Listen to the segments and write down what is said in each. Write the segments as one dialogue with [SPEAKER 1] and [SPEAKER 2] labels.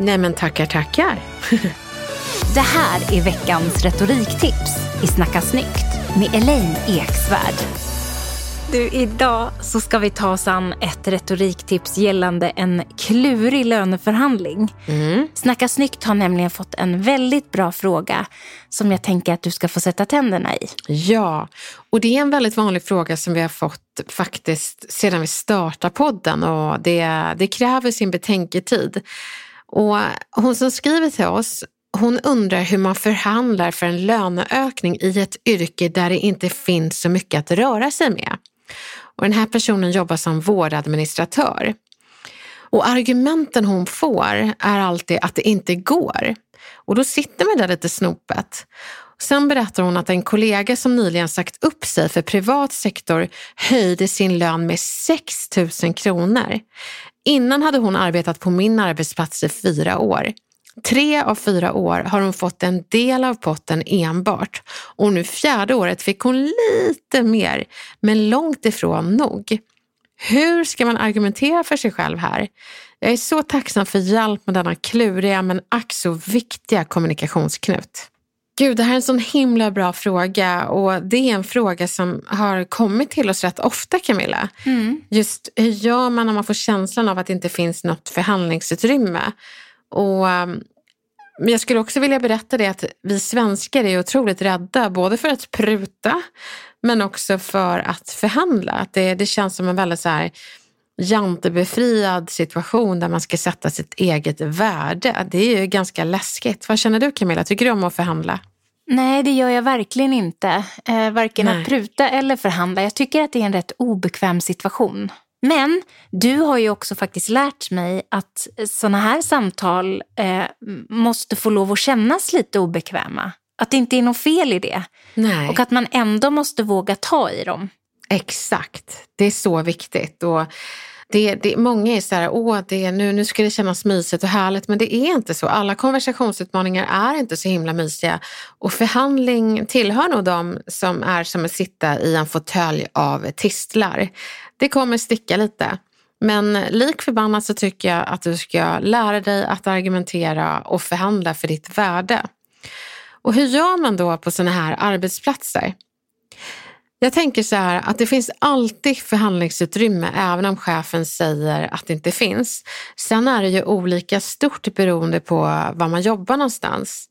[SPEAKER 1] Nej men tackar, tackar.
[SPEAKER 2] Det här är veckans retoriktips i Snacka snyggt med Elaine Eksvärd. Du, idag så ska vi ta oss an ett retoriktips gällande en klurig löneförhandling. Mm. Snacka snyggt har nämligen fått en väldigt bra fråga som jag tänker att du ska få sätta tänderna i.
[SPEAKER 1] Ja, och det är en väldigt vanlig fråga som vi har fått faktiskt sedan vi startade podden och det, det kräver sin betänketid. Och hon som skriver till oss, hon undrar hur man förhandlar för en löneökning i ett yrke där det inte finns så mycket att röra sig med. Och den här personen jobbar som vårdadministratör. Och argumenten hon får är alltid att det inte går. Och då sitter man där lite snopet. Sen berättar hon att en kollega som nyligen sagt upp sig för privat sektor höjde sin lön med 6 000 kronor. Innan hade hon arbetat på min arbetsplats i fyra år. Tre av fyra år har hon fått en del av potten enbart och nu fjärde året fick hon lite mer, men långt ifrån nog. Hur ska man argumentera för sig själv här? Jag är så tacksam för hjälp med denna kluriga men ack så viktiga kommunikationsknut. Gud, det här är en sån himla bra fråga och det är en fråga som har kommit till oss rätt ofta Camilla. Mm. Just hur gör man om man får känslan av att det inte finns något förhandlingsutrymme? Och um, jag skulle också vilja berätta det att vi svenskar är otroligt rädda både för att pruta men också för att förhandla. Att det, det känns som en väldigt så här jantebefriad situation där man ska sätta sitt eget värde. Det är ju ganska läskigt. Vad känner du Camilla? Tycker du om att förhandla?
[SPEAKER 2] Nej, det gör jag verkligen inte. Eh, varken Nej. att pruta eller förhandla. Jag tycker att det är en rätt obekväm situation. Men du har ju också faktiskt lärt mig att sådana här samtal eh, måste få lov att kännas lite obekväma. Att det inte är något fel i det.
[SPEAKER 1] Nej.
[SPEAKER 2] Och att man ändå måste våga ta i dem.
[SPEAKER 1] Exakt, det är så viktigt. Och det, det, många är så här, åh, det, nu, nu ska det kännas mysigt och härligt, men det är inte så. Alla konversationsutmaningar är inte så himla mysiga. Och förhandling tillhör nog de som är som att sitta i en fåtölj av tistlar. Det kommer sticka lite. Men lik förbannat så tycker jag att du ska lära dig att argumentera och förhandla för ditt värde. Och hur gör man då på sådana här arbetsplatser? Jag tänker så här att det finns alltid förhandlingsutrymme även om chefen säger att det inte finns. Sen är det ju olika stort beroende på var man jobbar någonstans.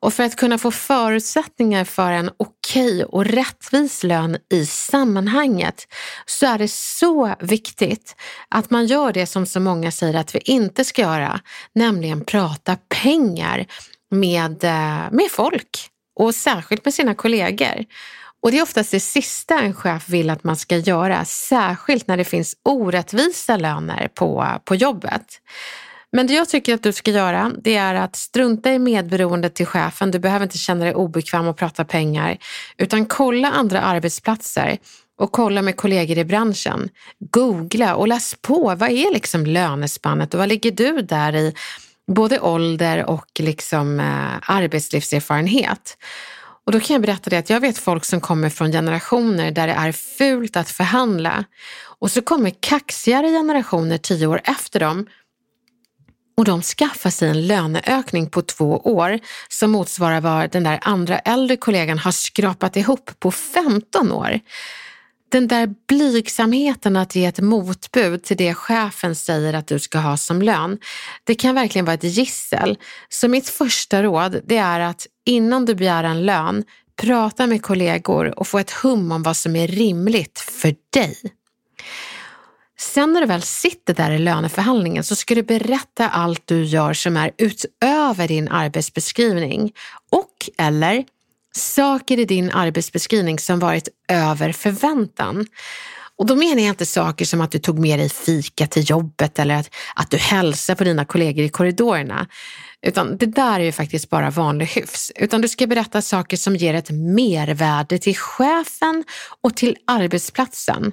[SPEAKER 1] Och för att kunna få förutsättningar för en okej och rättvis lön i sammanhanget så är det så viktigt att man gör det som så många säger att vi inte ska göra, nämligen prata pengar med, eh, med folk och särskilt med sina kollegor. Och det är oftast det sista en chef vill att man ska göra, särskilt när det finns orättvisa löner på, på jobbet. Men det jag tycker att du ska göra, det är att strunta i medberoendet till chefen. Du behöver inte känna dig obekväm och prata pengar, utan kolla andra arbetsplatser och kolla med kollegor i branschen. Googla och läs på. Vad är liksom lönespannet och vad ligger du där i både ålder och liksom, eh, arbetslivserfarenhet? Och då kan jag berätta det att jag vet folk som kommer från generationer där det är fult att förhandla. Och så kommer kaxigare generationer tio år efter dem och de skaffar sig en löneökning på två år som motsvarar vad den där andra äldre kollegan har skrapat ihop på 15 år den där blygsamheten att ge ett motbud till det chefen säger att du ska ha som lön, det kan verkligen vara ett gissel. Så mitt första råd det är att innan du begär en lön, prata med kollegor och få ett hum om vad som är rimligt för dig. Sen när du väl sitter där i löneförhandlingen så ska du berätta allt du gör som är utöver din arbetsbeskrivning och eller saker i din arbetsbeskrivning som varit över förväntan. Och då menar jag inte saker som att du tog med dig fika till jobbet eller att, att du hälsar på dina kollegor i korridorerna. Utan det där är ju faktiskt bara vanlig hyfs. Utan du ska berätta saker som ger ett mervärde till chefen och till arbetsplatsen.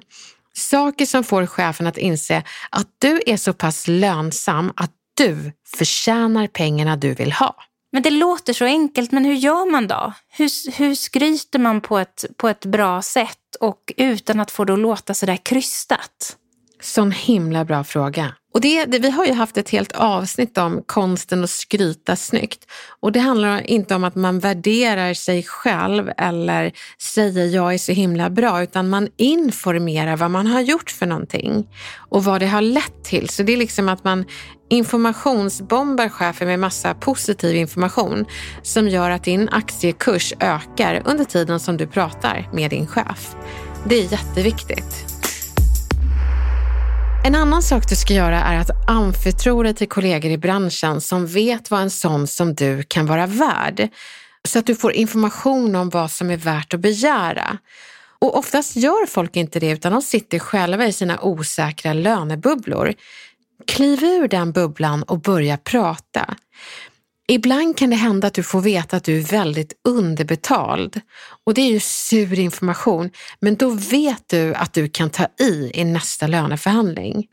[SPEAKER 1] Saker som får chefen att inse att du är så pass lönsam att du förtjänar pengarna du vill ha.
[SPEAKER 2] Men det låter så enkelt, men hur gör man då? Hur, hur skryter man på ett, på ett bra sätt och utan att få det att låta sådär krystat?
[SPEAKER 1] Sån himla bra fråga. Och det, det, vi har ju haft ett helt avsnitt om konsten att skryta snyggt. Och det handlar inte om att man värderar sig själv eller säger jag är så himla bra, utan man informerar vad man har gjort för någonting och vad det har lett till. Så det är liksom att man informationsbombar chefen med massa positiv information som gör att din aktiekurs ökar under tiden som du pratar med din chef. Det är jätteviktigt. En annan sak du ska göra är att anförtro dig till kollegor i branschen som vet vad en sån som du kan vara värd. Så att du får information om vad som är värt att begära. Och oftast gör folk inte det utan de sitter själva i sina osäkra lönebubblor. Kliv ur den bubblan och börja prata. Ibland kan det hända att du får veta att du är väldigt underbetald och det är ju sur information, men då vet du att du kan ta i i nästa löneförhandling.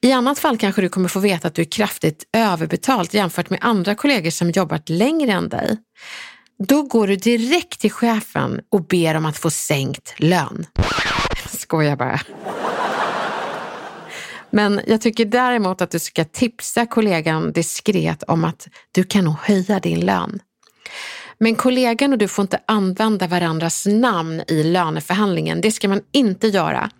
[SPEAKER 1] I annat fall kanske du kommer få veta att du är kraftigt överbetalt jämfört med andra kollegor som jobbat längre än dig. Då går du direkt till chefen och ber om att få sänkt lön. Skojar bara. Men jag tycker däremot att du ska tipsa kollegan diskret om att du kan nog höja din lön. Men kollegan och du får inte använda varandras namn i löneförhandlingen. Det ska man inte göra.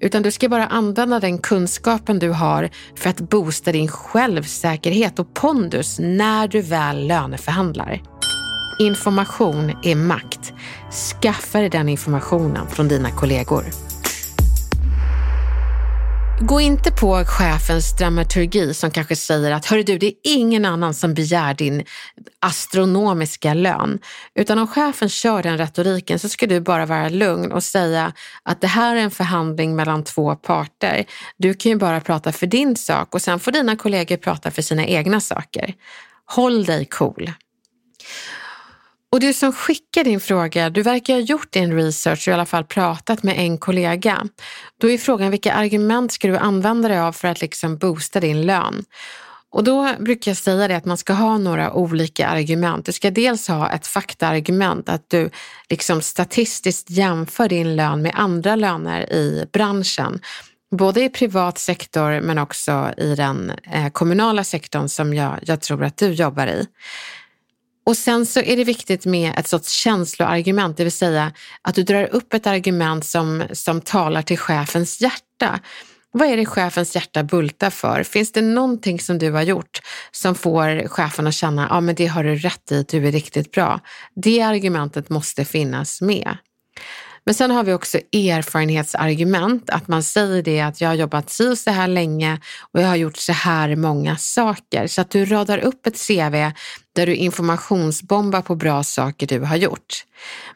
[SPEAKER 1] Utan du ska bara använda den kunskapen du har för att boosta din självsäkerhet och pondus när du väl löneförhandlar. Information är makt. Skaffa dig den informationen från dina kollegor. Gå inte på chefens dramaturgi som kanske säger att hörru du, det är ingen annan som begär din astronomiska lön. Utan om chefen kör den retoriken så ska du bara vara lugn och säga att det här är en förhandling mellan två parter. Du kan ju bara prata för din sak och sen får dina kollegor prata för sina egna saker. Håll dig cool. Och du som skickar din fråga, du verkar ha gjort din research och i alla fall pratat med en kollega. Då är frågan vilka argument ska du använda dig av för att liksom boosta din lön? Och då brukar jag säga det att man ska ha några olika argument. Du ska dels ha ett faktaargument, att du liksom statistiskt jämför din lön med andra löner i branschen. Både i privat sektor men också i den eh, kommunala sektorn som jag, jag tror att du jobbar i. Och sen så är det viktigt med ett sorts känsloargument, det vill säga att du drar upp ett argument som, som talar till chefens hjärta. Vad är det chefens hjärta bultar för? Finns det någonting som du har gjort som får chefen att känna, ja men det har du rätt i, du är riktigt bra. Det argumentet måste finnas med. Men sen har vi också erfarenhetsargument, att man säger det att jag har jobbat si så här länge och jag har gjort så här många saker. Så att du radar upp ett CV där du informationsbombar på bra saker du har gjort.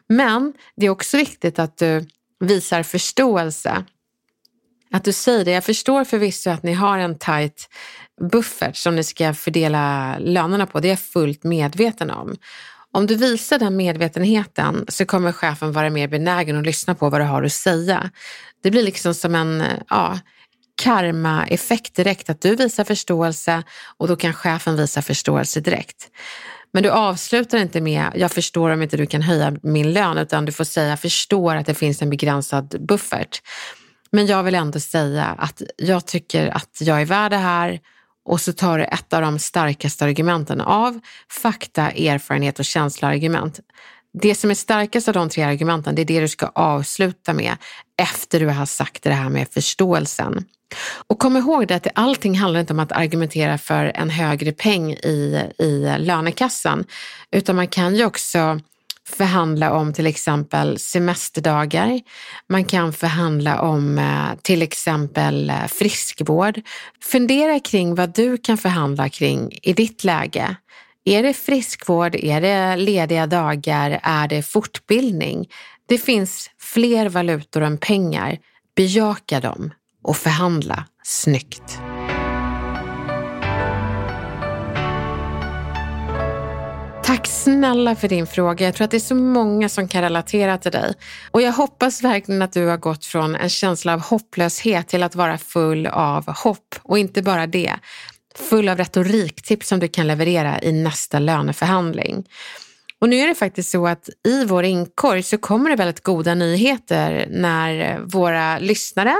[SPEAKER 1] Men det är också viktigt att du visar förståelse. Att du säger det, jag förstår förvisso att ni har en tajt buffert som ni ska fördela lönerna på, det är jag fullt medveten om. Om du visar den medvetenheten så kommer chefen vara mer benägen att lyssna på vad du har att säga. Det blir liksom som en ja, karma-effekt direkt, att du visar förståelse och då kan chefen visa förståelse direkt. Men du avslutar inte med, jag förstår om inte du kan höja min lön, utan du får säga, jag förstår att det finns en begränsad buffert. Men jag vill ändå säga att jag tycker att jag är värd det här och så tar du ett av de starkaste argumenten av fakta, erfarenhet och känsloargument. Det som är starkast av de tre argumenten, det är det du ska avsluta med efter du har sagt det här med förståelsen. Och kom ihåg det att allting handlar inte om att argumentera för en högre peng i, i lönekassan, utan man kan ju också förhandla om till exempel semesterdagar. Man kan förhandla om eh, till exempel eh, friskvård. Fundera kring vad du kan förhandla kring i ditt läge. Är det friskvård? Är det lediga dagar? Är det fortbildning? Det finns fler valutor än pengar. Bejaka dem och förhandla snyggt. Snälla för din fråga. Jag tror att det är så många som kan relatera till dig. Och jag hoppas verkligen att du har gått från en känsla av hopplöshet till att vara full av hopp. Och inte bara det, full av retoriktips som du kan leverera i nästa löneförhandling. Och nu är det faktiskt så att i vår inkorg så kommer det väldigt goda nyheter när våra lyssnare,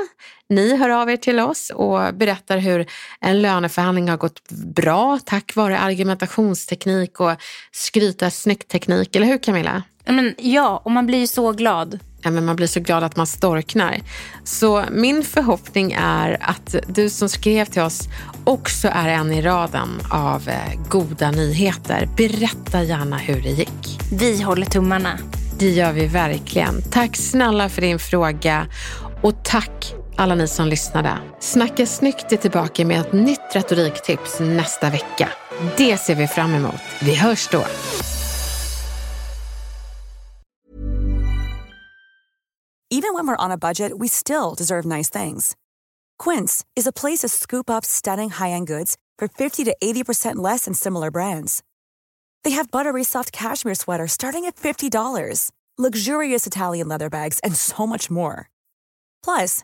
[SPEAKER 1] ni hör av er till oss och berättar hur en löneförhandling har gått bra tack vare argumentationsteknik och skryta snyggt-teknik. Eller hur Camilla?
[SPEAKER 2] Men, ja, och man blir ju så glad
[SPEAKER 1] ja, men man blir så glad att man storknar. Så min förhoppning är att du som skrev till oss också är en i raden av eh, goda nyheter. Berätta gärna hur det gick.
[SPEAKER 2] Vi håller tummarna.
[SPEAKER 1] Det gör vi verkligen. Tack snälla för din fråga och tack alla ni som lyssnade. Snacka snyggt är tillbaka med ett nytt retoriktips nästa vecka. Det ser vi fram emot. Vi hörs då.
[SPEAKER 3] Even when we're on a budget we still deserve nice things. Quince is a place to scoop up stunning high-end goods for 50 to 80% less than similar brands. They have buttery soft cashmere sweaters starting at $50, luxurious Italian leather bags, and so much more. Plus,